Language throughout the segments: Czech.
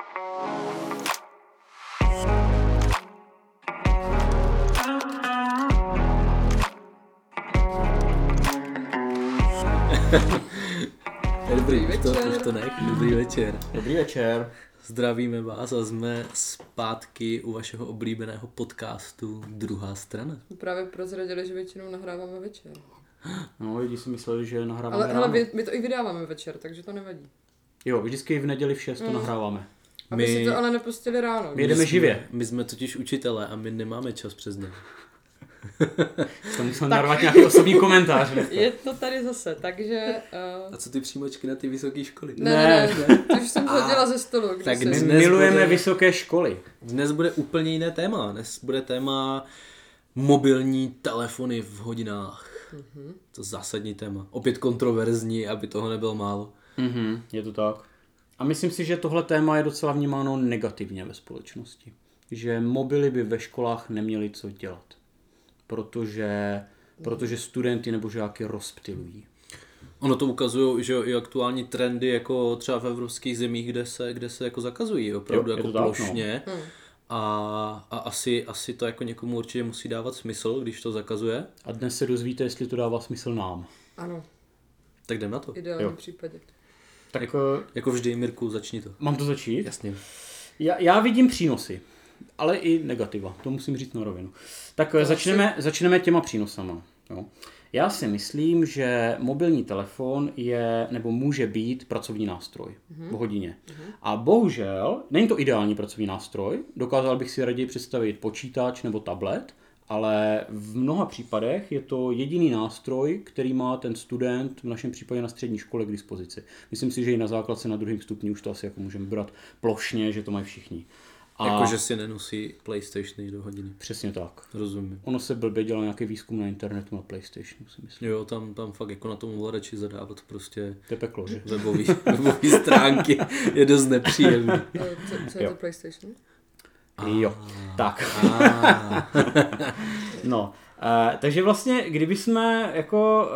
Dobrý, už to, už to nech. Dobrý večer. Dobrý večer. Zdravíme vás a jsme zpátky u vašeho oblíbeného podcastu Druhá strana. Právě prozradili, že většinou nahráváme večer. No, lidi si mysleli, že nahráváme Ale, ráno. ale my to i vydáváme večer, takže to nevadí. Jo, vždycky v neděli v 6 to Mm. nahráváme. Aby si to ale nepustili ráno. My jedeme jsme- živě. My jsme totiž učitelé a my nemáme čas přes den. To musel narvat nějaký osobní komentář. Je to tady zase, takže... Uh... A co ty přímočky na ty vysoké školy? Ne, ne, ne, to už jsem hodila ze stolu. Když Tak. My Dnes milujeme bude- vysoké školy. Dnes bude úplně jiné téma. Dnes bude téma mobilní telefony v hodinách. Mhm. To zásadní téma. Opět kontroverzní, aby toho nebylo málo. Mhm, je to tak. A myslím si, že tohle téma je docela vnímáno negativně ve společnosti. Že mobily by ve školách neměly co dělat. Protože, protože studenty nebo žáky rozptilují. Ono to ukazuje, že i aktuální trendy, jako třeba v evropských zemích, kde se, kde se jako zakazují opravdu Jo, jako tak, no. plošně. Hmm. A, a asi, asi to jako někomu určitě musí dávat smysl, když to zakazuje. A dnes se dozvíte, jestli to dává smysl nám. Ano, Tak jdem na to. v ideálním Jo. případě. Tak Jako- jako... Jako vždy, Mirku, začni to. mám to začít? Jasně. Já, já vidím přínosy, ale i negativa, to musím říct na rovinu. Tak to začneme, začneme těma přínosama. Jo. Já si myslím, že mobilní telefon je nebo může být pracovní nástroj v hodině. A bohužel, není to ideální pracovní nástroj, dokázal bych si raději představit počítač nebo tablet, ale v mnoha případech je to jediný nástroj, který má ten student, v našem případě na střední škole, k dispozici. Myslím si, že i na základce na druhém stupni už to asi jako můžeme brát plošně, že to mají všichni. A Jakože si nenosí PlayStationy do hodiny. Přesně tak. Rozumím. Ono se blbě dělal nějaký výzkum na internetu na PlayStationu, si myslím. Jo, tam, tam fakt jako na tom ovladači zadávat prostě To je peklo, že? webový, webový stránky je dost nepříjemný. Co, co je Jo. to PlayStation? Jo, tak. Ah. No, uh, takže vlastně, kdyby jsme jako,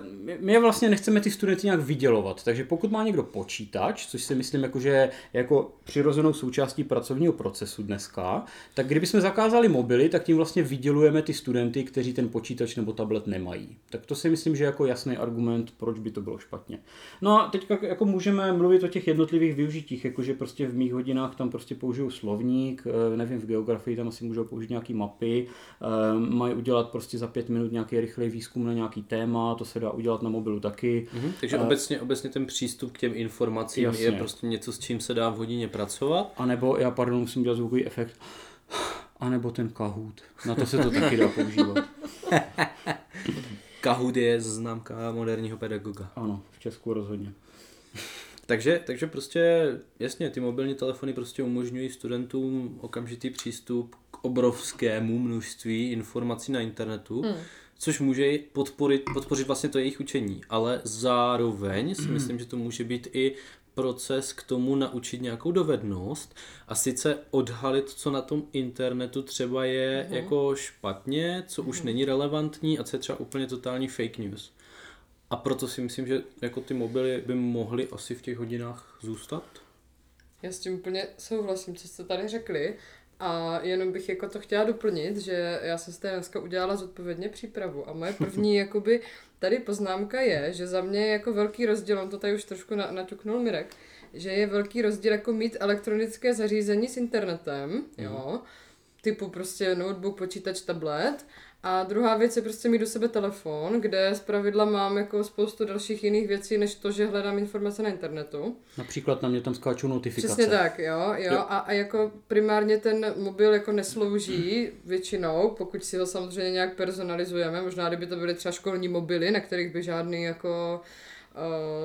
uh, my, vlastně nechceme ty studenty nějak vydělovat, takže pokud má někdo počítač, což si myslím jako, že je jako přirozenou součástí pracovního procesu dneska, tak kdybychom zakázali mobily, tak tím vlastně vydělujeme ty studenty, kteří ten počítač nebo tablet nemají. Tak to si myslím, že je jako jasný argument, proč by to bylo špatně. No a teďka jako můžeme mluvit o těch jednotlivých využitích, jakože prostě v mých hodinách tam prostě použiju slovník, eh, nevím, v geografii tam asi můžou použít nějaký mapy, mají udělat prostě za pět minut nějaký rychlej výzkum na nějaký téma, to se dá udělat na mobilu taky. Mhm, takže obecně, obecně ten přístup k těm informacím Jasně. je prostě něco, s čím se dá v hodině pracovat. A nebo, já pardon, musím dělat zvukový efekt, a nebo ten Kahoot. Na to se to taky dá používat. Kahoot je známka moderního pedagoga. Ano, v Česku rozhodně. Takže, takže prostě, jasně, ty mobilní telefony prostě umožňují studentům okamžitý přístup k obrovskému množství informací na internetu, Hmm. což může podporit, podpořit vlastně to jejich učení, ale zároveň si myslím, že to může být i proces k tomu naučit nějakou dovednost a sice odhalit, co na tom internetu třeba je Mhm. jako špatně, co už není relevantní a co je třeba úplně totální fake news. A proto si myslím, že jako ty mobily by mohly asi v těch hodinách zůstat. Já s tím úplně souhlasím, co jste tady řekli. A jenom bych jako to chtěla doplnit, že já jsem si dneska udělala zodpovědně přípravu a moje první jakoby tady poznámka je, že za mě je jako velký rozdíl, on to tady už trošku na, naťuknul Mirek, že je velký rozdíl jako mít elektronické zařízení s internetem, jo, typu prostě notebook, počítač, tablet a druhá věc je prostě mít do sebe telefon, kde z pravidla mám jako spoustu dalších jiných věcí, než to, že hledám informace na internetu. Například na mě tam skáčou notifikace. Přesně tak, jo, jo. Jo. A, a jako primárně ten mobil jako neslouží většinou, pokud si ho samozřejmě nějak personalizujeme, možná kdyby to byly třeba školní mobily, na kterých by žádný jako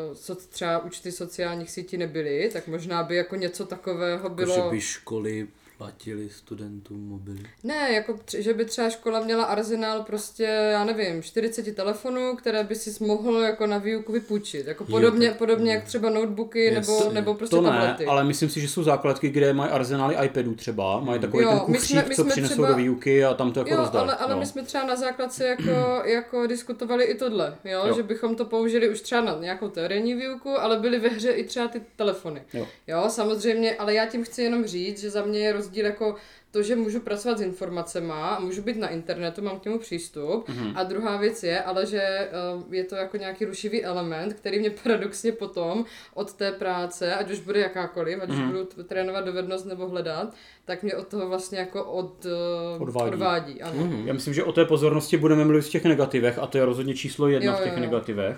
uh, co třeba účty sociálních sítí nebyly, tak možná by jako něco takového Bylo... Že by školy platili studentům mobily? Ne, jako tři, že by třeba škola měla arzenál prostě, já nevím, 40 telefonů, které by si mohl jako na výuku vypůjčit. Jako podobně, tak- podobně jak třeba notebooky nebo, Jasně. nebo prostě To ne, tablety. ale myslím si, že jsou základky, kde mají arzenály iPadů třeba, mají takový Jo, ten my kufřík, jsme- my co přinesou třeba- do výuky a tam to jako Jo, rozdají. ale, ale jo. my jsme třeba na základce jako, jako diskutovali i tohle, jo? Jo. že bychom to použili už třeba na nějakou terénní výuku, ale byly ve hře i třeba ty telefony. Jo. jo, samozřejmě, ale já tím chci jenom říct, že za mě je rozdíl jako to, že můžu pracovat s informacemi a můžu být na internetu, mám k němu přístup. Mhm. Mm-hmm. A druhá věc je, ale že uh, je to jako nějaký rušivý element, který mě paradoxně potom od té práce, ať už bude jakákoliv, ať už Mhm. mm-hmm. budu trénovat dovednost nebo hledat, tak mě od toho vlastně jako od, uh, Odvádí. odvádí ano. Mhm. Já myslím, že o té pozornosti budeme mluvit v těch negativech a to je rozhodně číslo jedna Jo, v těch jo, jo. negativech.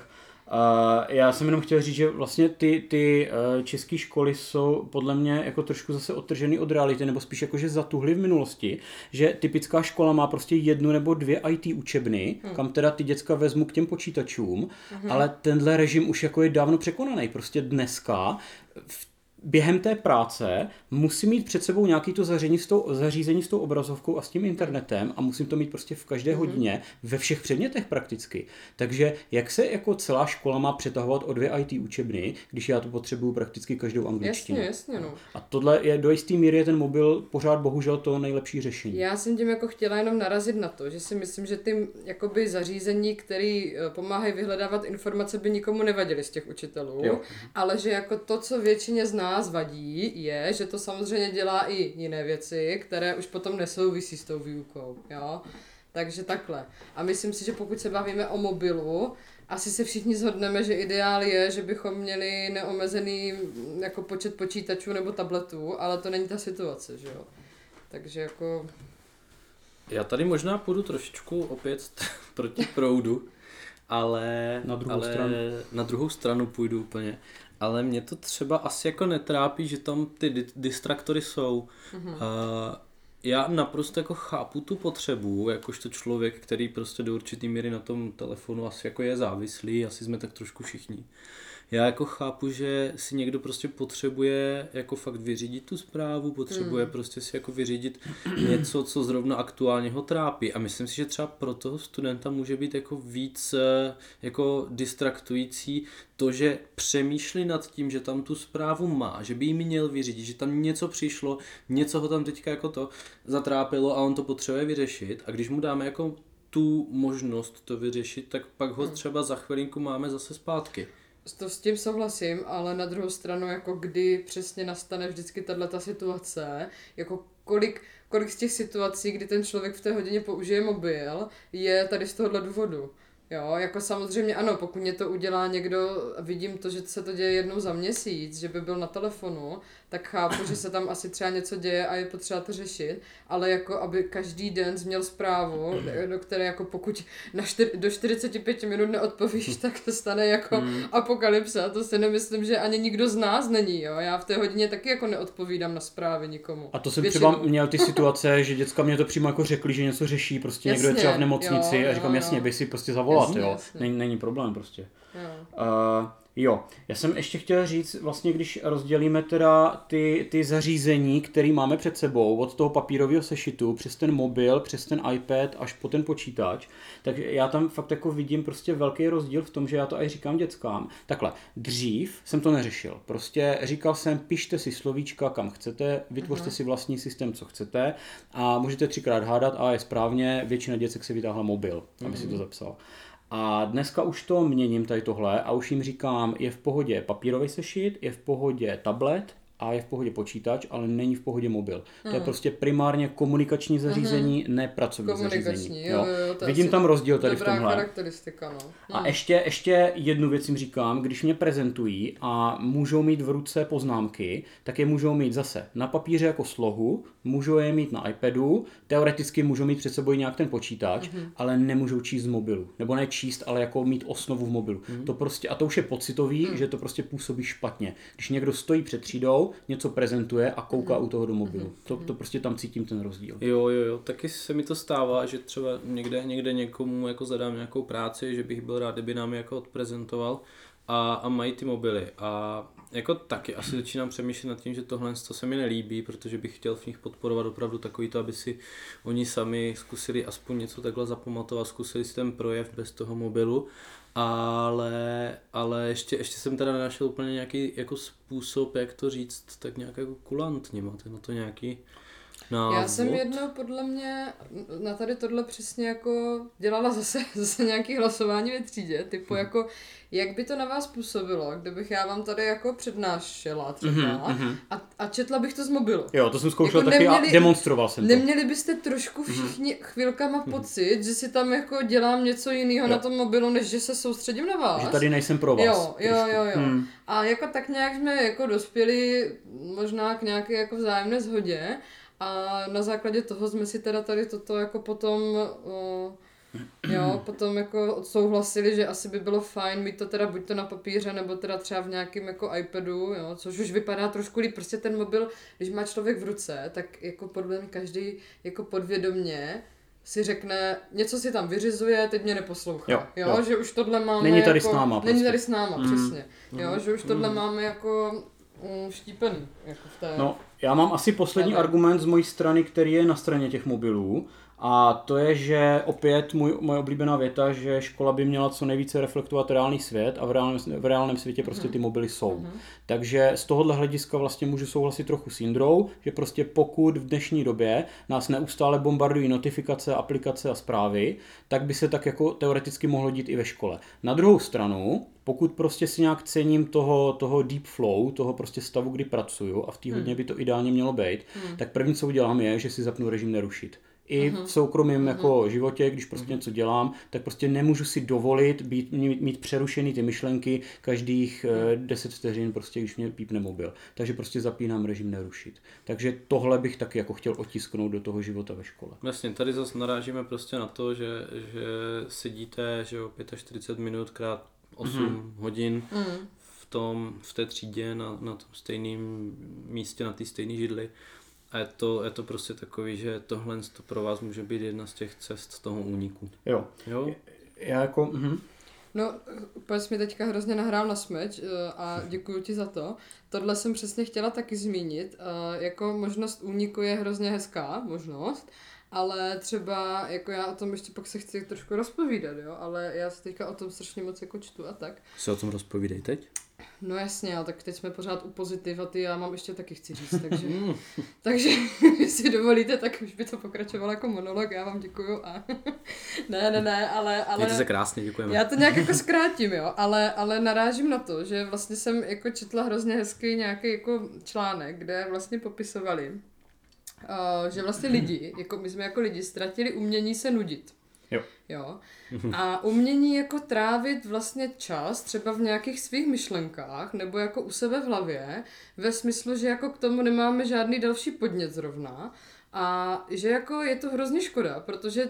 Uh, já jsem jenom chtěl říct, že vlastně ty, ty uh, české školy jsou podle mě jako trošku zase odtržený od reality, nebo spíš jako, že zatuhly v minulosti, že typická škola má prostě jednu nebo dvě IT učebny, hmm. kam teda ty děcka vezmu k těm počítačům, hmm. ale tenhle režim už jako je dávno překonaný. Prostě dneska v během té práce musím mít před sebou nějaký to zařízení s tou, zařízení s tou obrazovkou a s tím internetem a musím to mít prostě v každé mm-hmm. hodině ve všech předmětech prakticky. Takže jak se jako celá škola má přetahovat o dvě IT učebny, když já to potřebuju prakticky každou angličtinu. Jasně, jasně, no. A tohle je do jisté míry je ten mobil pořád bohužel to nejlepší řešení. Já jsem tím jako chtěla jenom narazit na to, že si myslím, že ty jakoby zařízení, které eh, pomáhají vyhledávat informace, by nikomu nevadily z těch učitelů, Jo. ale že jako to, co většině z nás vadí, je, že to samozřejmě dělá i jiné věci, které už potom nesouvisí s tou výukou, jo. Takže takhle. A myslím si, že pokud se bavíme o mobilu, asi se všichni zhodneme, že ideál je, že bychom měli neomezený mm, jako počet počítačů nebo tabletů, ale to není ta situace, že jo. Takže jako Já tady možná půjdu trošičku opět proti proudu, ale Na druhou ale stranu. na druhou stranu půjdu úplně. Ale mě to třeba asi jako netrápí, že tam ty di- distraktory jsou. Mhm. Mm-hmm. Uh, já naprosto jako chápu tu potřebu, jakožto člověk, který prostě do určitý míry na tom telefonu asi jako je závislý, asi jsme tak trošku všichni. Já jako chápu, že si někdo prostě potřebuje jako fakt vyřídit tu zprávu, potřebuje hmm. prostě si jako vyřídit něco, co zrovna aktuálně ho trápí. A myslím si, že třeba pro toho studenta může být jako víc eh, jako distraktující to, že přemýšlí nad tím, že tam tu zprávu má, že by ji měl vyřídit, že tam něco přišlo, něco ho tam teďka jako to zatrápilo a on to potřebuje vyřešit. A když mu dáme jako tu možnost to vyřešit, tak pak ho třeba za chvilinku máme zase zpátky. To s tím souhlasím, ale na druhou stranu, jako kdy přesně nastane vždycky tahle ta situace, jako kolik, kolik z těch situací, kdy ten člověk v té hodině použije mobil, je tady z tohohle důvodu. Jo, jako samozřejmě ano, pokud mě to udělá někdo, vidím to, že se to děje jednou za měsíc, že by byl na telefonu, tak chápu, že se tam asi třeba něco děje a je potřeba to řešit, ale jako aby každý den měl zprávu, do které jako pokud na čtyř, do 45 minut neodpovíš, tak se stane jako apokalypse a to si nemyslím, že ani nikdo z nás není, jo. Já v té hodině taky jako neodpovídám na zprávy nikomu. A to jsem Většinou. třeba měl ty situace, že děcka mě to přímo jako řekli, že něco řeší, prostě někdo je Jasně, třeba v nemocnici jo, a říkám, jo, jasně, běž si prostě Jasně, jo. jasně. Není, není problém prostě. Jo. Uh, jo, já jsem ještě chtěl říct, vlastně když rozdělíme teda ty, ty zařízení, které máme před sebou, od toho papírového sešitu, přes ten mobil, přes ten iPad, až po ten počítač, tak já tam fakt jako vidím prostě velký rozdíl v tom, že já to i říkám dětskám. Takhle, dřív jsem to neřešil. Prostě říkal jsem, pište si slovíčka, kam chcete, vytvořte si vlastní systém, co chcete a můžete třikrát hádat a je správně, většina děcek si vytáhla mobil, aby si to zapsal. A dneska už to měním tady tohle a už jim říkám, je v pohodě papírový sešit, je v pohodě tablet a je v pohodě počítač, ale není v pohodě mobil. To je prostě primárně komunikační zařízení, ne pracovní Komunikační, zařízení. jo, jo, jo, Vidím tam rozdíl tady v tomhle. charakteristika, no. A ještě, ještě jednu věc jim říkám, když mě prezentují a můžou mít v ruce poznámky, tak je můžou mít zase na papíře jako slohu, můžou je mít na iPadu, teoreticky můžou mít před sebou i nějak ten počítač, mm-hmm. ale nemůžou číst z mobilu. Nebo ne číst, ale jako mít osnovu v mobilu. Mm-hmm. To prostě, a to už je pocitový, mm. že to prostě působí špatně. Když někdo stojí před třídou, něco prezentuje a kouká mm-hmm. u toho do mobilu. Mm-hmm. To, to prostě tam cítím ten rozdíl. Jo, jo, jo, taky se mi to stává, že třeba někde, někde někomu jako zadám nějakou práci, že bych byl rád, kdyby nám ji jako odprezentoval a, a mají ty mobily a jako taky asi začínám přemýšlet nad tím, že tohle to se mi nelíbí, protože bych chtěl v nich podporovat opravdu takový to, aby si oni sami zkusili aspoň něco takhle zapamatovat, zkusili si ten projev bez toho mobilu, ale, ale ještě, ještě jsem teda nenašel úplně nějaký jako způsob, jak to říct, tak nějak jako kulantně, máte na to nějaký návod? Já jsem jednou podle mě na tady tohle přesně jako dělala zase, zase nějaký hlasování ve třídě, typu Mhm. jako, jak by to na vás působilo, kdybych já vám tady jako přednášela třeba Mhm, a, a četla bych to z mobilu. Jo, to jsem zkoušel Jako taky a neměli- demonstroval jsem to. Mhm. Neměli byste trošku všichni chvilkama pocit, že si tam jako dělám něco jiného na tom mobilu, než že se soustředím na vás? Že tady nejsem pro vás. Jo, jo, trošku. jo, jo. Hmm. A jako tak nějak jsme jako dospěli možná k nějaké jako vzájemné shodě a na základě toho jsme si teda tady toto jako potom uh, jo, potom jako odsouhlasili, že asi by bylo fajn mít to teda buď to na papíře, nebo teda třeba v nějakém jako iPadu, jo, což už vypadá trošku líp, prostě ten mobil, když má člověk v ruce, tak jako podle mě každý jako podvědomně si řekne, něco si tam vyřizuje, teď mě neposlouchá. Jo, Jo, jo. že už tohle máme Není tady jako, s náma Není prostě. tady s náma, Mm. přesně. Jo, že už tohle máme jako mm, štípený, jako v té... No, já mám asi poslední Ale- argument z mojí strany, který je na straně těch mobilů. A to je, že opět můj, moje oblíbená věta, že škola by měla co nejvíce reflektovat reálný svět a v reálném, v reálném světě prostě ty mobily jsou. Takže z tohohle hlediska vlastně můžu souhlasit trochu s Indrou, že prostě pokud v dnešní době nás neustále bombardují notifikace, aplikace a zprávy, tak by se tak jako teoreticky mohlo dít i ve škole. Na druhou stranu, pokud prostě si nějak cením toho, toho deep flow, toho prostě stavu, kdy pracuju a v té hodně by to ideálně mělo být, tak první, co udělám, je, že si zapnu režim nerušit. I v soukromém jako životě, když prostě něco dělám, tak prostě nemůžu si dovolit být, mít, mít přerušený ty myšlenky každých eh, 10 vteřin, prostě když mě pípne mobil. Takže prostě zapínám režim nerušit. Takže tohle bych taky jako chtěl otisknout do toho života ve škole. Jasně, tady zase narážíme prostě na to, že, že sedíte že jo, 45 minut krát 8 mm. hodin Mm. v, tom, v té třídě na, na tom stejném místě, na té stejné židli. A je to, je to prostě takový, že tohle to pro vás může být jedna z těch cest toho úniku. Jo. Jo? Já jako... Mhm. No, Pes mi teďka hrozně nahrál na smeč eh, a děkuji ti za to. Tohle jsem přesně chtěla taky zmínit. Eh, Jako možnost úniku je hrozně hezká možnost, ale třeba, jako já o tom ještě pak se chci trošku rozpovídat, jo, ale já si teďka o tom strašně moc jako čtu a tak. Se o tom rozpovídej teď. No jasně, ale tak teď jsme pořád u pozitiv a ty já mám ještě taky chci říct, takže, takže jestli dovolíte, tak už by to pokračovalo jako monolog, já vám děkuju a ne, ne, ne, ale, ale... Mějte se krásně, děkujeme. Já to nějak jako zkrátím, jo, ale, ale narážím na to, že vlastně jsem jako četla hrozně hezký nějaký jako článek, kde vlastně popisovali, uh, že vlastně lidi, jako my jsme jako lidi ztratili umění se nudit. Jo. Jo. A umění jako trávit vlastně čas třeba v nějakých svých myšlenkách nebo jako u sebe v hlavě ve smyslu, že jako k tomu nemáme žádný další podnět zrovna a že jako je to hrozně škoda, protože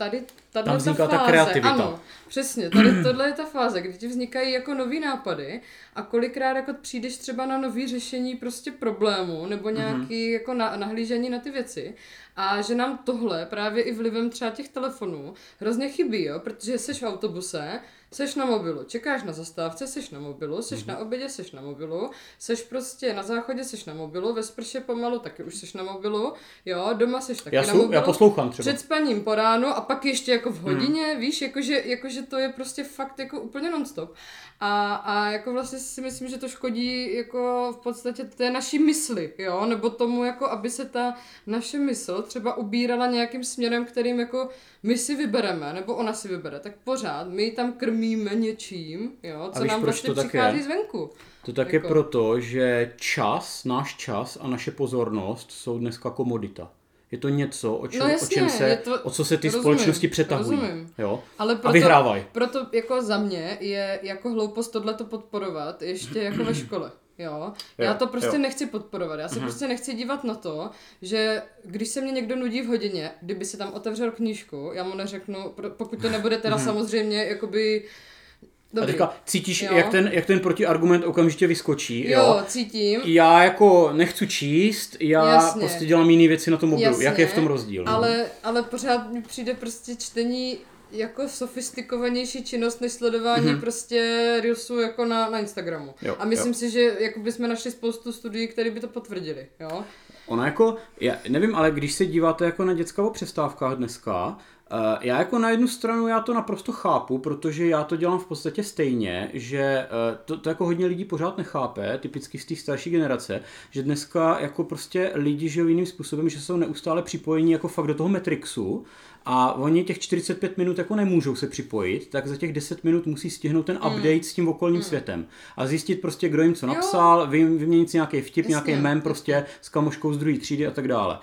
tady, tady Tam vzniká ta fáze, kreativita. Ano, přesně, tady tohle je ta fáze, kdy ti vznikají jako nový nápady a kolikrát jako přijdeš třeba na nový řešení prostě problému nebo nějaký mm-hmm. jako na, nahlížení na ty věci a že nám tohle právě i vlivem třeba těch telefonů hrozně chybí, jo, protože jsi v autobuse, seš na mobilu, čekáš na zastávce, seš na mobilu, seš na obědě, seš na mobilu, seš prostě na záchodě, seš na mobilu, ve sprše pomalu taky už seš na mobilu, jo, doma seš taky Já, na mobilu. já poslouchám třeba. Před spaním po ránu a pak ještě jako v hodině, hmm. víš, jakože, jakože to je prostě fakt jako úplně nonstop. A, a jako vlastně si myslím, že to škodí jako v podstatě té naší mysli, jo, nebo tomu jako, aby se ta naše mysl třeba ubírala nějakým směrem, kterým jako my si vybereme, nebo ona si vybere, tak pořád my ji tam krmíme něčím, jo, co nám proč vlastně to přichází je? zvenku. To tak je Jako- proto, že čas, náš čas a naše pozornost jsou dneska komodita. Je to něco, o, čem, No jasně, o čem se, je to- o co se ty rozumím, společnosti přetahují. rozumím. Jo? Ale A proto, vyhrávají. Proto jako za mě je jako hloupost tohleto podporovat ještě jako ve škole. Jo? Já Jo, to prostě jo. Nechci podporovat. Já se prostě nechci dívat na to, že když se mě někdo nudí v hodině, kdyby si tam otevřel knížku, já mu neřeknu, pokud to nebude teda samozřejmě jakoby A dobrý. teďka cítíš, Jo. jak ten, jak ten protiargument okamžitě vyskočí. Jo, Jo? cítím. Já jako nechci číst, já Jasně. prostě dělám jiné věci na tom mobilu. Jasně, Jak je v tom rozdíl? no? Ale, ale pořád mi přijde prostě čtení jako sofistikovanější činnost než sledování mm-hmm. prostě Reelsů jako na, na Instagramu. Jo, a myslím jo. si, že jako bychom našli spoustu studií, které by to potvrdili, jo. Ona jako, já nevím, ale když se díváte jako na dětská o přestávkách dneska, eh, já jako na jednu stranu já to naprosto chápu, protože já to dělám v podstatě stejně, že eh, to, to jako hodně lidí pořád nechápe, typicky z té starší generace, že dneska jako prostě lidi žijou jiným způsobem, že jsou neustále připojení jako fakt do toho Matrixu a oni těch 45 minut jako nemůžou se připojit, tak za těch 10 minut musí stihnout ten update s tím okolním světem a zjistit prostě, kdo jim co napsal, vy, vyměnit si nějaký vtip, nějaký Jasně, mem prostě s kamoškou z druhé třídy a tak dále.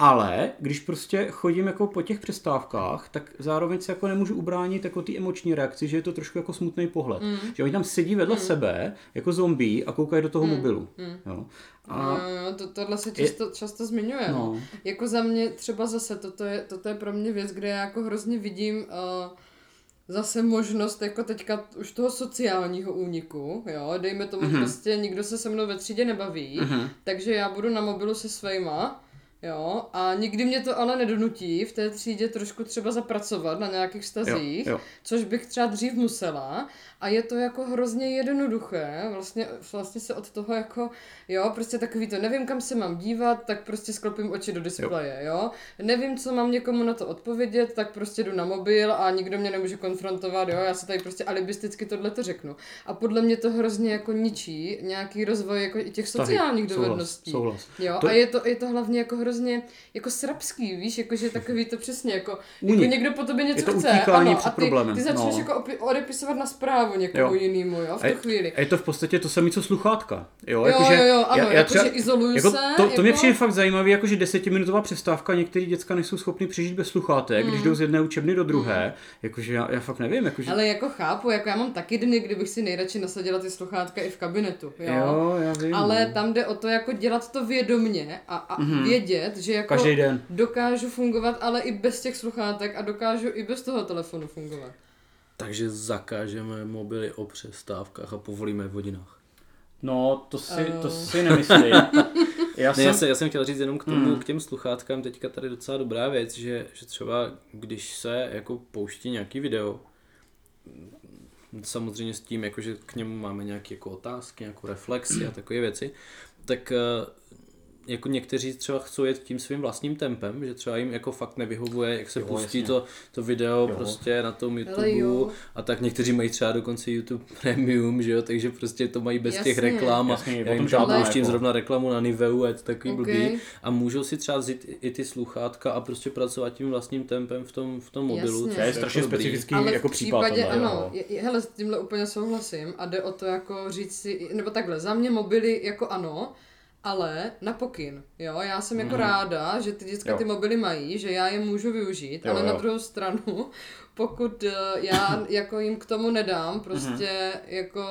Ale když prostě chodím jako po těch přestávkách, tak zároveň se jako nemůžu ubránit jako ty emoční reakci, že je to trošku jako smutný pohled. Mm. Že oni tam sedí vedle mm. sebe jako zombie a koukají do toho mm. mobilu. Mm. Jo. A No, to, tohle se často, je... často zmiňuje. No. No. Jako za mě třeba zase, toto je, toto je pro mě věc, kde já jako hrozně vidím uh, zase možnost jako teďka už toho sociálního úniku, jo, dejme tomu mm-hmm. prostě nikdo se se mnou ve třídě nebaví, mm-hmm. takže já budu na mobilu se svejma, jo, a nikdy mě to ale nedonutí v té třídě trošku třeba zapracovat na nějakých stazích, Jo, jo. což bych třeba dřív musela a je to jako hrozně jednoduché, vlastně, vlastně se od toho jako, jo, prostě takový to, nevím kam se mám dívat, tak prostě sklopím oči do displeje, jo. jo, nevím, co mám někomu na to odpovědět, tak prostě jdu na mobil a nikdo mě nemůže konfrontovat, jo, já si tady prostě alibisticky tohle to řeknu. A podle mě to hrozně jako ničí nějaký rozvoj jako i těch sociálních Souhlas, dovedností. souhlas. Jo, To- a je to, je to hlavně jako hrozně jako srabský, víš, jakože takový to přesně, jako, jako někdo po tobě něco to chce, ano, před a ty, problémem, ty začneš no. jako opi- odepisovat na zprávu někomu Jo. jinému, jo, v A tu je- chvíli. a je to v podstatě to samé, co sluchátka. Jo, Jo, jakože jo, jo, ano, jakože izoluju jako se, To, to mě jako- přijde fakt zajímavé, jakože desetiminutová přestávka, některý děcka nejsou schopni přežít bez sluchátek, když jdou z jedné učebny do druhé, jakože já, já fakt nevím, jakože... Mm. Ale jako chápu, jako já mám taky dny, kdybych si nejradši nasadila ty sluchátka i v kabinetu, jo. jo, já vím. Ale no. tam jde o to jako dělat to vědomně a, a mm-hmm. vědět, že jako Každý den. dokážu fungovat, ale i bez těch sluchátek a dokážu i bez toho telefonu fungovat. Takže zakážeme mobily o přestávkách a povolíme v hodinách. No, to si, to Eh. si nemyslím. Já Ne, jsem... já, jsem, já jsem chtěl říct jenom k tomu, Hmm. mm. k těm sluchátkám, teďka tady docela dobrá věc, že, že třeba když se jako pouští nějaký video, samozřejmě s tím, jako, že k němu máme nějaké jako otázky, nějakou reflexi a takové věci, tak eh, jako někteří třeba chcou jet tím svým vlastním tempem, že třeba jim jako fakt nevyhovuje, jak se Jo, pustí jasně. to, to video Jo. prostě na tom. YouTube a tak někteří mají třeba dokonce YouTube Premium, že jo, takže prostě to mají bez těch Jasně. reklám a Jasně, já jim žádná pouštím jako- zrovna reklamu na Niveu a je to takový Ok. blbý a můžou si třeba vzít i- ty sluchátka a prostě pracovat tím vlastním tempem v tom, v tom mobilu. To je strašně jako dobrý. specifický Ale jako v případ. případě, tohle, ano, jo. je, je, hele, s tímhle úplně souhlasím a jde o to jako říct si, nebo takhle, za mě mobily jako ano, ale na pokyn, jo, já jsem jako ráda, že ty děcka Jo. ty mobily mají, že já je můžu využít, Jo, ale na jo. druhou stranu, pokud eh, já jako jim k tomu nedám, prostě jako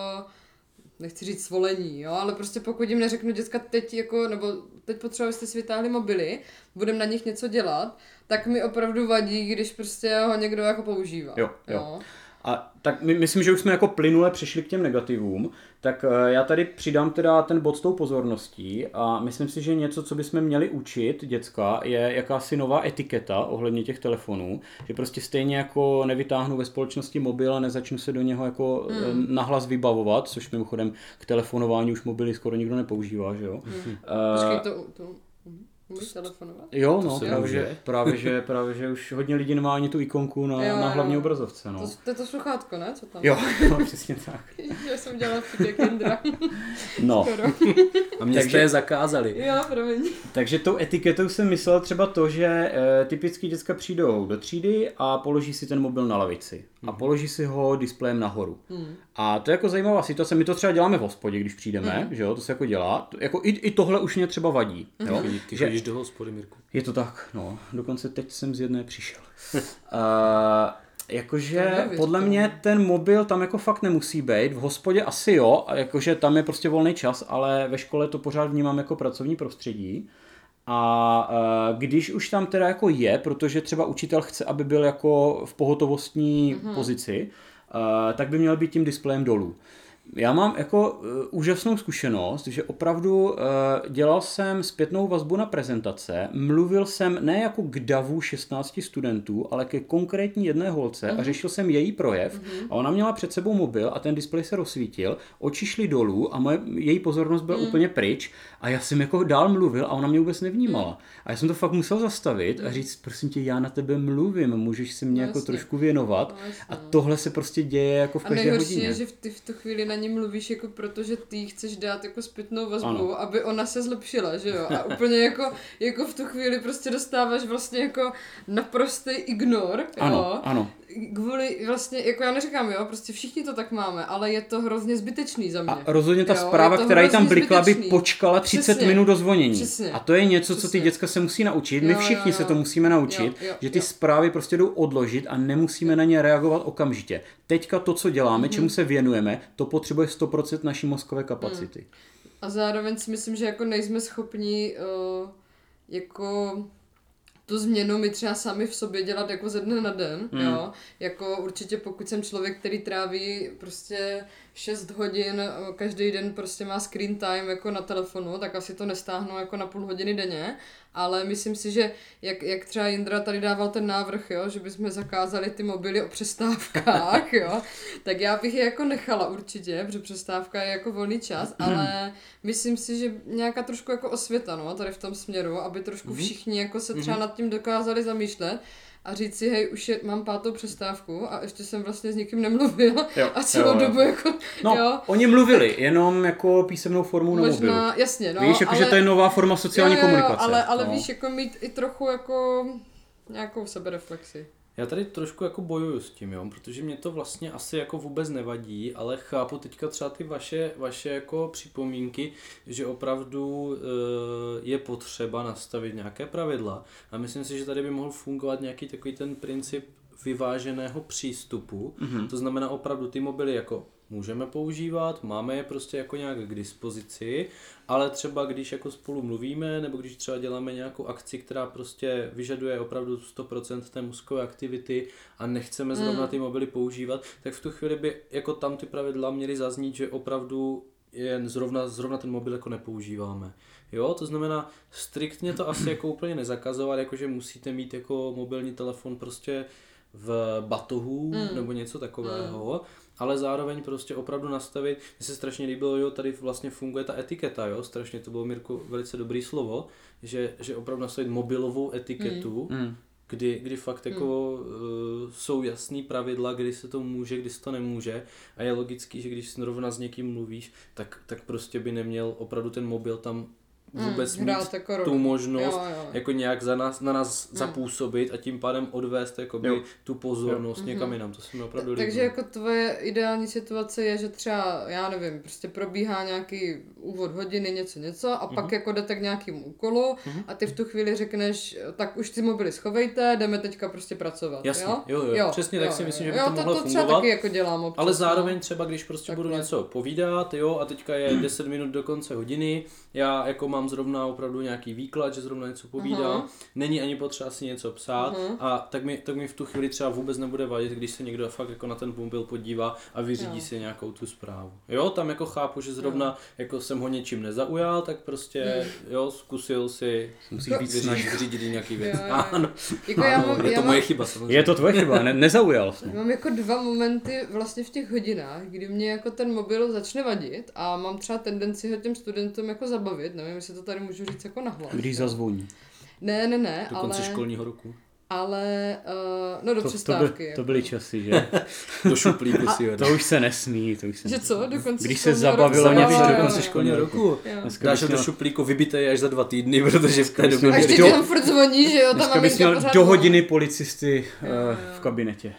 nechci říct svolení, jo, ale prostě pokud jim neřeknu děcka teď jako, nebo teď potřebuji, abyste si vytáhli mobily, budem na nich něco dělat, tak mi opravdu vadí, když prostě ho někdo jako používá. Jo, jo. A tak my, myslím, že už jsme jako plynule přešli k těm negativům, tak eh, já tady přidám teda ten bod s tou pozorností a myslím si, že něco, co bychom měli učit děcka, je jakási nová etiketa ohledně těch telefonů, že prostě stejně jako nevytáhnu ve společnosti mobil a nezačnu se do něho jako hmm. nahlas vybavovat, což mimochodem k telefonování už mobily skoro nikdo nepoužívá, že jo. Hmm. Počkej, to, to umíš telefonovat? Jo, no, právě může. že, právě, že, právě, že už hodně lidí nemá ani tu ikonku na, Jo, na jo. hlavní obrazovce, no. To, to je to sluchátko, ne? Co tam? Jo, no, přesně tak. Já jsem dělala vtip jak Jindra. No, Skoro. A mě Takže- jste je zakázali. Jo, promiň. takže tou etiketou jsem myslel třeba to, že e, typicky děcka přijdou do třídy a položí si ten mobil na lavici. A položí si ho displejem nahoru. Hmm. A to je jako zajímavá situace. My to třeba děláme v hospodě, když přijdeme, že jo, to se jako dělá. To, jako i, i tohle už mě třeba vadí. Jo? Ty, ty Že- chodíš do hospody, Mirku. Je to tak, no. Dokonce teď jsem z jedné přišel. uh, jakože podle mě ten mobil tam jako fakt nemusí být. V hospodě asi jo, a jakože tam je prostě volný čas, ale ve škole to pořád vnímám jako pracovní prostředí. A uh, když už tam teda jako je, protože třeba učitel chce, aby byl jako v pohotovostní mm-hmm. pozici, uh, tak by měl být tím displejem dolů. Já mám jako uh, úžasnou zkušenost, že opravdu uh, dělal jsem zpětnou vazbu na prezentace, mluvil jsem ne jako k davu 16 studentů, ale ke konkrétní jedné holce mm-hmm. a Mhm. řešil jsem její projev mm-hmm. a ona měla před sebou mobil a ten displej se rozsvítil, oči šly dolů a moje, její pozornost byla mm. úplně pryč a já jsem jako dál mluvil a ona mě vůbec nevnímala. Mm. A já jsem to fakt musel zastavit a říct, prosím tě, já na tebe mluvím, můžeš si mě No jako jasně. trošku věnovat. No jasně, A no. tohle se prostě děje jako v A každé nejhorší hodině. je, že v, ty v tu chvíli na ní mluvíš jako proto, že ty chceš dát jako zpětnou vazbu, Ano. aby ona se zlepšila, že jo? A úplně jako, jako v tu chvíli prostě dostáváš vlastně jako naprostý ignor, jo? Ano, ano. Kvůli vlastně, jako já neříkám, jo, prostě všichni to tak máme, ale je to hrozně zbytečný za mě. A rozhodně ta Jo, zpráva, je která jí tam blikla, by počkala 30 Přesně. minut do zvonění. Přesně. A to je něco, co ty Přesně. děcka se musí naučit. My Jo, jo, všichni jo. se to musíme naučit, Jo, jo, že ty jo. zprávy prostě jdou odložit a nemusíme na ně reagovat okamžitě. Teďka to, co děláme, Mhm. čemu se věnujeme, to potřebuje 100% naší mozkové kapacity. A zároveň si myslím, že jako nejsme schopni uh, jako tu změnu my třeba sami v sobě dělat jako ze dne na den, mm. jo. Jako určitě pokud jsem člověk, který tráví prostě 6 hodin, eh, každý den prostě má screen time jako na telefonu, tak asi to nestáhnu jako na půl hodiny denně, ale myslím si, že jak, jak třeba Jindra tady dával ten návrh, jo, že bychom zakázali ty mobily o přestávkách, jo, tak já bych je jako nechala určitě, protože přestávka je jako volný čas, ale myslím si, že nějaká trošku jako osvěta, no, tady v tom směru, aby trošku všichni jako se třeba nad tím dokázali zamýšlet a říct si, hej, už je, mám pátou přestávku a ještě jsem vlastně s nikým nemluvil Jo, a celou jo, jo. dobu jako, No, jo, oni mluvili, jenom jako písemnou formou na mobilu. možná, jasně, no, Víš, jako, ale, že to je nová forma sociální jo, jo, jo, komunikace. ale, ale no. víš, jako mít i trochu jako nějakou sebereflexi. Já tady trošku jako bojuju s tím, jo, protože mě to vlastně asi jako vůbec nevadí, ale chápu teďka třeba ty vaše, vaše jako připomínky, že opravdu e, je potřeba nastavit nějaké pravidla a myslím si, že tady by mohl fungovat nějaký takový ten princip vyváženého přístupu, mm-hmm. to znamená opravdu ty mobily jako můžeme používat, máme je prostě jako nějak k dispozici, ale třeba když jako spolu mluvíme, nebo když třeba děláme nějakou akci, která prostě vyžaduje opravdu 100% té mozkové aktivity a nechceme zrovna ty mobily používat, tak v tu chvíli by jako tam ty pravidla měly zaznít, že opravdu jen zrovna, zrovna ten mobil jako nepoužíváme. Jo, to znamená striktně to asi jako úplně nezakazovat, jakože musíte mít jako mobilní telefon prostě v batohu mm. nebo něco takového, mm. Ale zároveň prostě opravdu nastavit, mně se strašně líbilo, jo, tady vlastně funguje ta etiketa, jo, strašně to bylo Mirko velice dobrý slovo, že, že opravdu nastavit mobilovou etiketu, mm. Kdy, kdy fakt jako uh, jsou jasný pravidla, kdy se to může, kdy se to nemůže. A je logický, že když zrovna s někým mluvíš, tak, tak prostě by neměl opravdu ten mobil tam vůbec Mm, mít jako tu možnost Jo, jo. jako nějak za nás, na nás zapůsobit a tím pádem odvést jakoby Jo. tu pozornost někam jinam. To se mi opravdu líbí. Takže jako tvoje ideální situace je, že třeba, já nevím, prostě probíhá nějaký úvod hodiny, něco, něco a pak jako jdete k nějakému úkolu a ty v tu chvíli řekneš, tak už ty mobily schovejte, jdeme teďka prostě pracovat, Jasně, jo? jo, jo. Přesně tak si myslím, že by jo, to mohlo to, to třeba fungovat. taky jako dělám občas, Ale no. zároveň třeba, když prostě budu něco povídat, jo, a teďka je 10 minut do konce hodiny, já jako mám zrovna opravdu nějaký výklad, že zrovna něco povídám, Aha. není ani potřeba si něco psát a tak mi, tak mi v tu chvíli třeba vůbec nebude vadit, když se někdo fakt jako na ten mobil podívá a vyřídí Jo. si nějakou tu zprávu. Jo, tam jako chápu, že zrovna jako jsem ho něčím nezaujal, tak prostě, jo, zkusil si Musíš víc vyřídit, snažit. vyřídit nějaký věc. Jo, jo, jo. Ano, Jako já mám, je já to moje mám, chyba samozřejmě. Je to tvoje chyba, ne, nezaujal jsi. Mám jako dva momenty vlastně v těch hodinách, kdy mě jako ten mobil začne vadit a mám třeba tendenci ho těm studentům jako zabavit, nevím, jestli to tady můžu říct jako nahlas. Když zazvoní. Ne, ne, ne, Do ale, konce školního roku. ale, uh, no do To, to, přestávky. by, jako. to byly časy, že? Do šuplíku si jede. To už se nesmí, to už se Že nesmí. co, do konce Když se zabavilo roku? něco Jo, do jo, konce jo. školního roku. Jo. Dneska Dáš ho do šuplíku vybitej až za dva týdny, protože v té době A ještě tam furt zvoní, že jo, ta Dneska bys maminka měl pořád do hodiny policisty Jo, eh, jo. v kabinetě.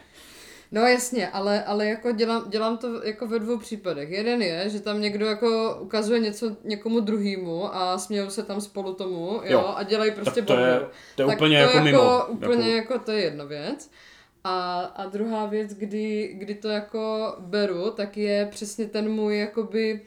No jasně, ale, ale jako dělám, dělám to jako ve dvou případech. Jeden je, že tam někdo jako ukazuje něco někomu druhému a smějou se tam spolu tomu, jo, Jo. a dělají prostě Tak to je- to je Tak úplně jako mimo. Úplně Jako- jako... to je jedna věc. A, a druhá věc, kdy, kdy to jako beru, tak je přesně ten můj jakoby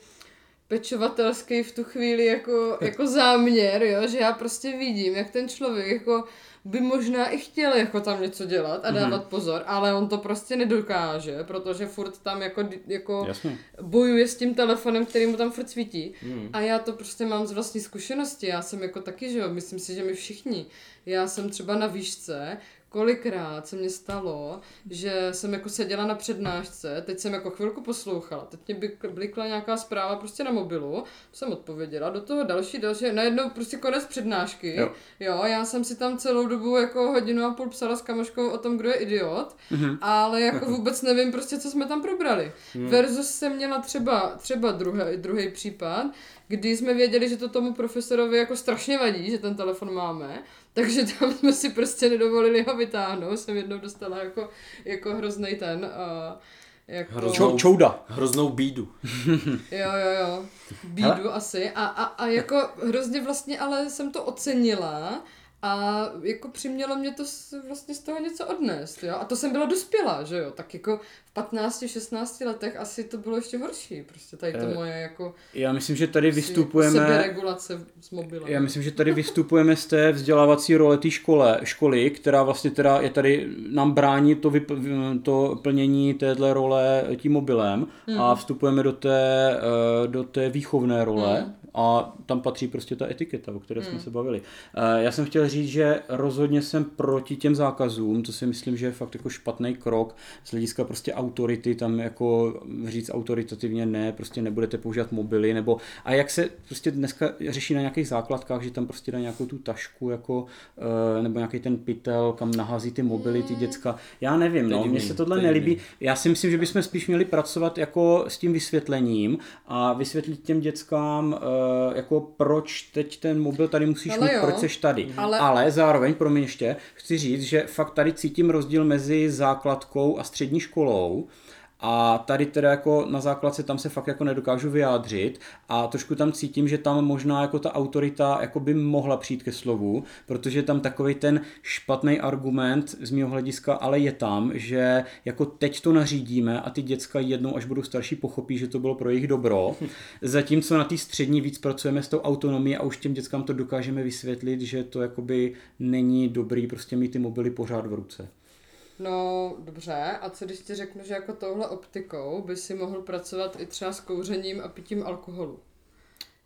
pečovatelský v tu chvíli jako, jako záměr, jo, že já prostě vidím, jak ten člověk jako by možná i chtěl jako tam něco dělat a dávat mm-hmm. pozor, ale on to prostě nedokáže, protože furt tam jako, jako Jasně. bojuje s tím telefonem, který mu tam furt svítí. Mm. A já to prostě mám z vlastní zkušenosti, já jsem jako taky, že jo, myslím si, že my všichni. Já jsem třeba na výšce, kolikrát se mně stalo, že jsem jako seděla na přednášce, teď jsem jako chvilku poslouchala, teď mě blikla nějaká zpráva prostě na mobilu, jsem odpověděla, do toho další, další, najednou prostě konec přednášky, jo. jo, já jsem si tam celou dobu jako hodinu a půl psala s kamoškou o tom, kdo je idiot, mm-hmm. ale jako vůbec nevím prostě, co jsme tam probrali. Mm. Versus jsem měla třeba, třeba druhý, druhý případ, kdy jsme věděli, že to tomu profesorovi jako strašně vadí, že ten telefon máme, takže tam jsme si prostě nedovolili ho vytáhnout. Jsem jednou dostala jako, jako hrozný ten... Uh, jako... Hroznou, Čouda. Hroznou bídu. jo, jo, jo. Bídu Hele? asi. A, a, a jako hrozně vlastně, ale jsem to ocenila a jako přimělo mě to vlastně z toho něco odnést, jo. A to jsem byla dospělá, že jo. Tak jako v 15-16 letech asi to bylo ještě horší, prostě tady to eh, moje jako... Já myslím, že tady vystupujeme... regulace s mobilem. Já myslím, že tady vystupujeme z té vzdělávací role té škole, školy, která vlastně teda je tady, nám brání to, vyp- to plnění téhle role tím mobilem hmm. a vstupujeme do té, eh, do té výchovné role, hmm a tam patří prostě ta etiketa, o které hmm. jsme se bavili. Já jsem chtěl říct, že rozhodně jsem proti těm zákazům, to si myslím, že je fakt jako špatný krok z hlediska prostě autority, tam jako říct autoritativně ne, prostě nebudete používat mobily, nebo a jak se prostě dneska řeší na nějakých základkách, že tam prostě dá nějakou tu tašku, jako, eh, nebo nějaký ten pytel, kam nahází ty mobily, ty děcka. Já nevím, no, mně se tohle nelíbí. Já si myslím, že bychom spíš měli pracovat jako s tím vysvětlením a vysvětlit těm dětskám, Eh, jako proč teď ten mobil tady musíš ale mít, jo, proč seš tady. Ale... ale zároveň, pro mě ještě, chci říct, že fakt tady cítím rozdíl mezi základkou a střední školou, a tady teda jako na základce tam se fakt jako nedokážu vyjádřit a trošku tam cítím, že tam možná jako ta autorita jako by mohla přijít ke slovu, protože tam takový ten špatný argument z mého hlediska ale je tam, že jako teď to nařídíme a ty děcka jednou, až budou starší, pochopí, že to bylo pro jejich dobro. Zatímco na té střední víc pracujeme s tou autonomií a už těm dětskám to dokážeme vysvětlit, že to jakoby není dobrý prostě mít ty mobily pořád v ruce. No, dobře. A co když ti řeknu, že jako touhle optikou by si mohl pracovat i třeba s kouřením a pitím alkoholu?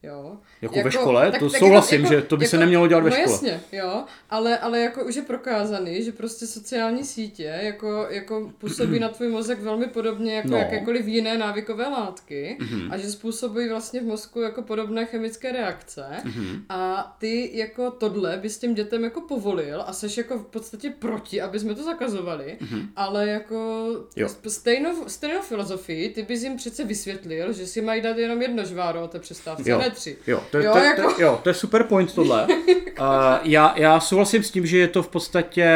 Jo. Jako, jako ve škole? Tak, to tak souhlasím, jako, že to by jako, se nemělo dělat ve no škole. jasně, jo, ale, ale jako už je prokázaný, že prostě sociální sítě jako, jako působí na tvůj mozek velmi podobně jako no. jakékoliv jiné návykové látky mm-hmm. a že způsobují vlastně v mozku jako podobné chemické reakce mm-hmm. a ty jako tohle bys těm dětem jako povolil a seš jako v podstatě proti, aby jsme to zakazovali, mm-hmm. ale jako stejnou, stejnou filozofii ty bys jim přece vysvětlil, že si mají dát jenom jedno žváro o té přestávce, jo tři. Jo, to, jo, to, jako... to, jo, to je super point tohle. uh, já, já souhlasím s tím, že je to v podstatě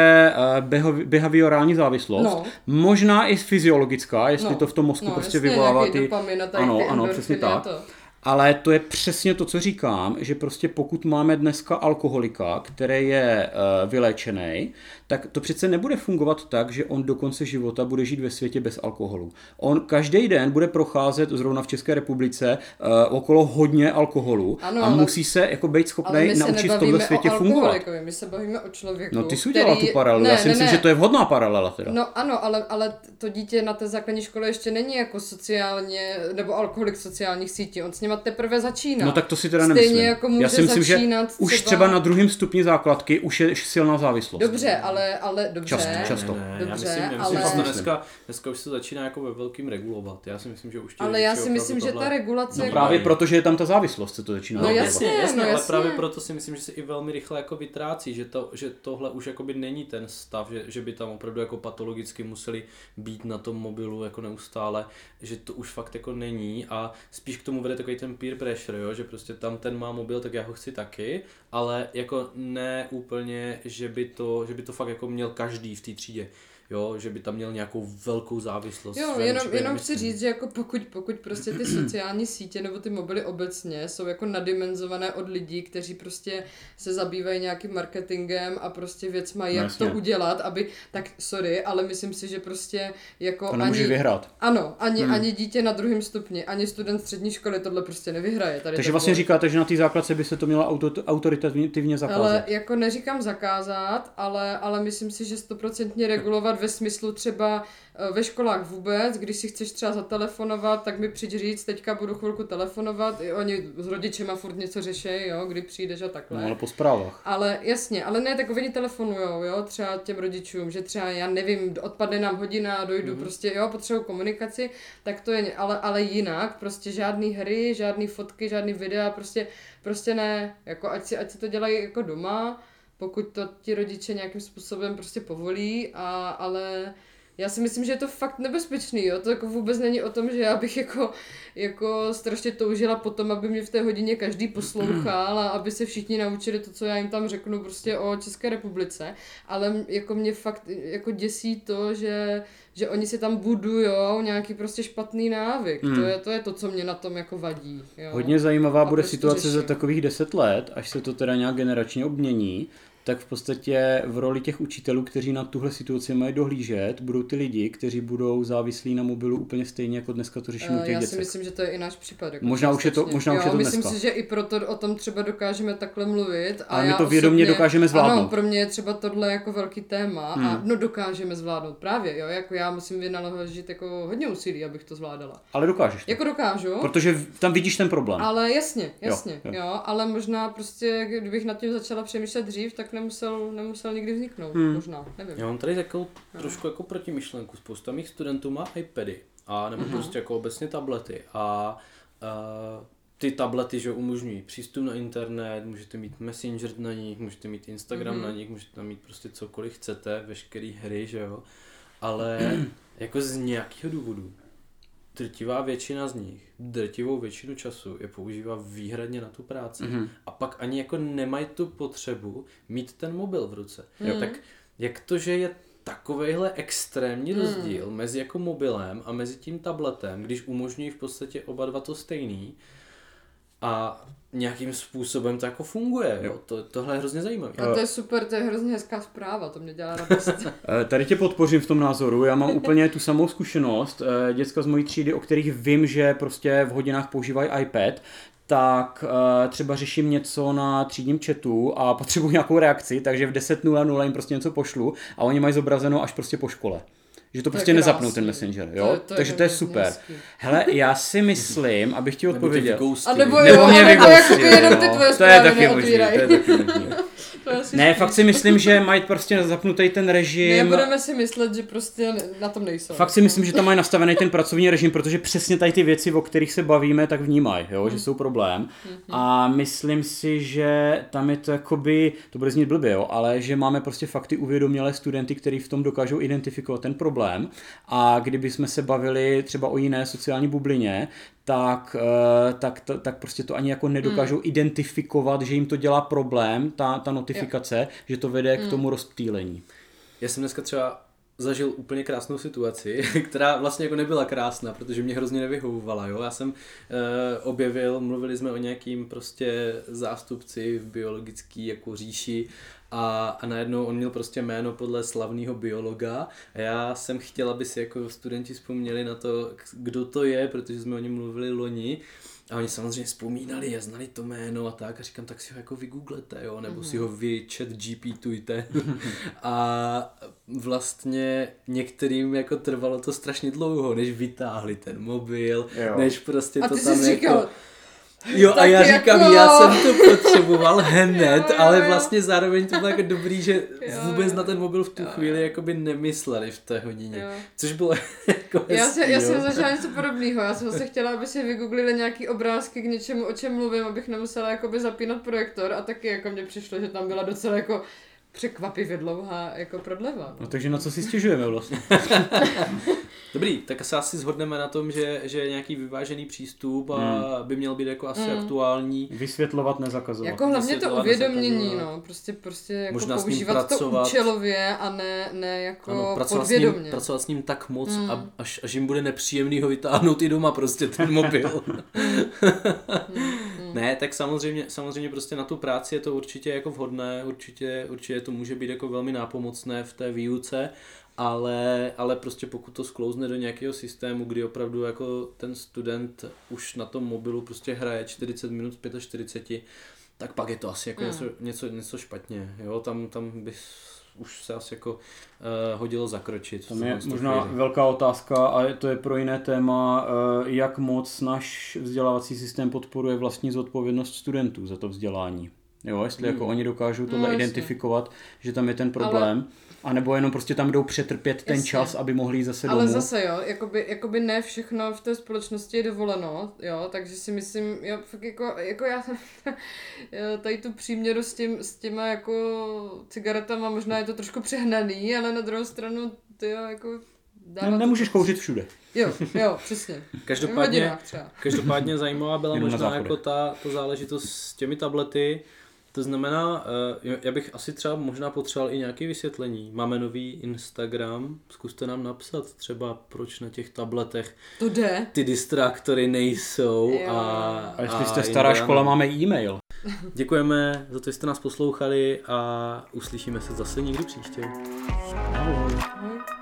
uh, behaviorální závislost. No. Možná i fyziologická, jestli no. to v tom mozku no, prostě vyvolává ty... Ano, ano, přesně tak. To. Ale to je přesně to, co říkám, že prostě pokud máme dneska alkoholika, který je uh, vyléčený, tak to přece nebude fungovat tak, že on do konce života bude žít ve světě bez alkoholu. On každý den bude procházet zrovna v České republice uh, okolo hodně alkoholu ano, a ale, musí se jako být schopný naučit v tomhle světě fungovat. My se bavíme o člověku. No ty jsi udělala tu paralelu, ne, já si ne, myslím, ne. že to je vhodná paralela teda. No ano, ale, ale to dítě na té základní škole ještě není jako sociálně, nebo alkoholik sociálních sítí, on s nima teprve začíná. No tak to si teda Stejně nemyslím. jako může já si myslím, že třeba... už třeba na druhém stupni základky už je silná závislost. Dobře, ale ale, ale dobře. Často, často. Ne, ne, dobře, já myslím, ale... myslím, že dneska, dneska už se začíná jako ve velkým regulovat. Já si myslím, že už Ale já si myslím, že ta regulace... No jako... právě proto, že je tam ta závislost, se to začíná No jasně, jasně, jasně, no, ale jasně. právě proto si myslím, že se i velmi rychle jako vytrácí, že, to, že tohle už jakoby není ten stav, že, že by tam opravdu jako patologicky museli být na tom mobilu jako neustále, že to už fakt jako není a spíš k tomu vede takový ten peer pressure, jo? že prostě tam ten má mobil, tak já ho chci taky, ale jako ne úplně, že by to, že by to fakt jako měl každý v té třídě. Jo, že by tam měl nějakou velkou závislost. Jo, jenom, jenom chci říct, že jako pokud, pokud prostě ty sociální sítě nebo ty mobily obecně jsou jako nadimenzované od lidí, kteří prostě se zabývají nějakým marketingem a prostě věcma, jak jasně. to udělat, aby, tak sorry, ale myslím si, že prostě jako To nemůže ani, vyhrát. ano, ani, Hmm. ani dítě na druhém stupni, ani student střední školy tohle prostě nevyhraje. Tady Takže vlastně bylo- říkáte, že na té základce by se to mělo auto, autoritativně zakázat. Ale jako neříkám zakázat, ale, ale myslím si, že stoprocentně regulovat ve smyslu třeba eh, ve školách vůbec, když si chceš třeba zatelefonovat, tak mi přijď říct, teďka budu chvilku telefonovat, i oni s rodičema furt něco řešejí, jo, kdy přijdeš a takhle. No ale po zprávách. Ale jasně, ale ne, tak oni telefonujou, jo, třeba těm rodičům, že třeba, já nevím, odpadne nám hodina, dojdu, mm-hmm. prostě, jo, potřebuji komunikaci, tak to je, ale, ale jinak, prostě žádný hry, žádný fotky, žádný videa, prostě, prostě ne, jako ať si, ať si to dělají jako doma, pokud to ti rodiče nějakým způsobem prostě povolí, a, ale já si myslím, že je to fakt nebezpečný, jo? to jako vůbec není o tom, že já bych jako, jako strašně toužila potom, aby mě v té hodině každý poslouchal a aby se všichni naučili to, co já jim tam řeknu prostě o České republice, ale jako mě fakt jako děsí to, že, že oni si tam budujou nějaký prostě špatný návyk, Hmm. to, je, to je to, co mě na tom jako vadí. Jo? Hodně zajímavá A bude proč to situace za řeším? takových 10 let, až se to teda nějak generačně obmění, tak v podstatě v roli těch učitelů, kteří na tuhle situaci mají dohlížet, budou ty lidi, kteří budou závislí na mobilu úplně stejně, jako dneska to řešíme u Eh, těch Já si dětek. myslím, že to je i náš případ. Jako Možná už je to- možná už jo, je to myslím dneska. si, že i proto o tom třeba dokážeme takhle mluvit. A Ale my já to vědomě osobně- dokážeme zvládnout. Ano, pro mě je třeba tohle jako velký téma a Hmm. no dokážeme zvládnout právě, jo, jako já musím vynaložit jako hodně úsilí, abych to zvládala. Ale dokážeš to. Jako dokážu, Protože tam vidíš ten problém. ale jasně, jasně, Jo, jo, jo. jo, ale možná prostě, kdybych nad tím začala přemýšlet dřív, tak nemusel, nemusel nikdy vzniknout, Hmm. možná, nevím. Já mám tady takovou trošku jako protimyšlenku. Spousta mých studentů má iPady a nebo Mhm. prostě jako obecně tablety a uh, ty tablety, že umožňují přístup na internet, můžete mít Messenger na nich, můžete mít Instagram Mhm. na nich, můžete tam mít prostě cokoliv chcete, veškeré hry, že jo. Ale jako z nějakého důvodu drtivá většina z nich, drtivou většinu času je používá výhradně na tu práci. Mhm. A pak ani jako nemají tu potřebu mít ten mobil v ruce. Mhm. Tak jak to, že je takovejhle extrémní Hmm. rozdíl mezi jako mobilem a mezi tím tabletem, když umožňují v podstatě oba dva to stejný a nějakým způsobem to jako funguje. Jo? To, tohle je hrozně zajímavé. A to je super, to je hrozně hezká zpráva, to mě dělá radost. Eh, Tady tě podpořím v tom názoru, já mám úplně tu samou zkušenost. Eh, Děcka z mojí třídy, o kterých vím, že prostě v hodinách používají iPad, tak eh, třeba řeším něco na třídním chatu a potřebuji nějakou reakci, takže v 10.00 jim prostě něco pošlu a oni mají zobrazeno až prostě po škole. Že to To je prostě nezapnou krásný. ten messenger, To jo? je- to je takže to je super. hezký. Hele, já si myslím, abych ti Nebo odpověděl. A nebo Nebo jo, mě nebo jakoby jenom ty no. tvoje To je taky možný, to je taky možný. Asi Ne, fakt si myslím, že mají prostě zapnutý ten režim. Nebudeme si myslet, že prostě na tom nejsou. Fakt si myslím, že tam mají nastavený ten pracovní režim, protože přesně tady ty věci, o kterých se bavíme, tak vnímají, jo, že jsou problém. A myslím si, že tam je to jakoby, to bude znít blbě, jo, ale že máme prostě fakty uvědomělé studenty, kteří v tom dokážou identifikovat ten problém. A kdyby jsme se bavili třeba o jiné sociální bublině, tak, eh, tak, tak, prostě to ani jako nedokážou identifikovat, že jim to dělá problém, ta, ta notifikace, že to vede k tomu rozptýlení. Já jsem dneska třeba zažil úplně krásnou situaci, která vlastně jako nebyla krásná, protože mě hrozně nevyhovovala, jo. Já jsem uh, objevil, mluvili jsme o nějakým prostě zástupci v biologický jako říši a, a najednou on měl prostě jméno podle slavného biologa a já jsem chtěl, aby si jako studenti vzpomněli na to, kdo to je, protože jsme o něm mluvili loni a oni samozřejmě vzpomínali a znali to jméno a tak a říkám, tak si ho jako vygooglete, jo, nebo si ho vy chat GPtujte. a vlastně některým jako trvalo to strašně dlouho, než vytáhli ten mobil, Jo. než prostě A to tam jako... říkal, Jo, a já jako- říkám, já jsem to potřeboval hned, Jo, jo, ale vlastně zároveň to bylo jako dobrý, že Jo, vůbec jo. na ten mobil v tu Jo, chvíli jakoby nemysleli v té hodině. Jo. Což bylo jako Já, hezký, se, já jsem zažila něco podobného. Já jsem zase chtěla, aby si vygooglili nějaký obrázky k něčemu, o čem mluvím, abych nemusela jakoby zapínat projektor a taky jako mně přišlo, že tam byla docela jako překvapivě dlouhá jako prodleva. No takže na co si stěžujeme vlastně? Dobrý, tak se asi shodneme na tom, že, že je nějaký vyvážený přístup a hmm. by měl být jako asi hmm. aktuální. Vysvětlovat, nezakazovat. Jako hlavně to uvědomění, no, prostě, prostě jako Možná používat to účelově a ne, ne jako ano, pracovat podvědomě. S ním, pracovat s ním tak moc, hmm. a, až, až jim bude nepříjemný ho vytáhnout i doma prostě ten mobil. hmm. ne, tak samozřejmě, samozřejmě prostě na tu práci je to určitě jako vhodné, určitě, určitě to může být jako velmi nápomocné v té výuce ale, ale prostě pokud to sklouzne do nějakého systému, kdy opravdu jako ten student už na tom mobilu prostě hraje 40 minut z 45, tak pak je to asi jako mm. něco, něco, něco špatně, jo, tam, tam by už se asi jako uh, hodilo zakročit. Tam je možná chvíli. velká otázka a to je pro jiné téma, uh, jak moc náš vzdělávací systém podporuje vlastní zodpovědnost studentů za to vzdělání. Jo, jestli hmm. jako oni dokážou tohle no, identifikovat, že tam je ten problém. Ale a nebo jenom prostě tam jdou přetrpět ten Jasně. čas, aby mohli jít zase domů. Ale zase jo, jakoby, jakoby ne všechno v té společnosti je dovoleno, jo, takže si myslím, jo, fakt jako, jako já tady tu příměru s, tím, s těma jako cigaretama, možná je to trošku přehnaný, ale na druhou stranu, ty jo, jako ne, nemůžeš to... kouřit všude. Jo, jo, přesně. Každopádně, každopádně zajímavá byla možná jako ta, ta záležitost s těmi tablety, to znamená, eh, já bych asi třeba možná potřeboval i nějaké vysvětlení. Máme nový Instagram, zkuste nám napsat třeba, proč na těch tabletech to jde. ty distraktory nejsou. A, a jestli jste stará škola, máme e-mail. Děkujeme za to, že jste nás poslouchali a uslyšíme se zase někdy příště. Ahoj.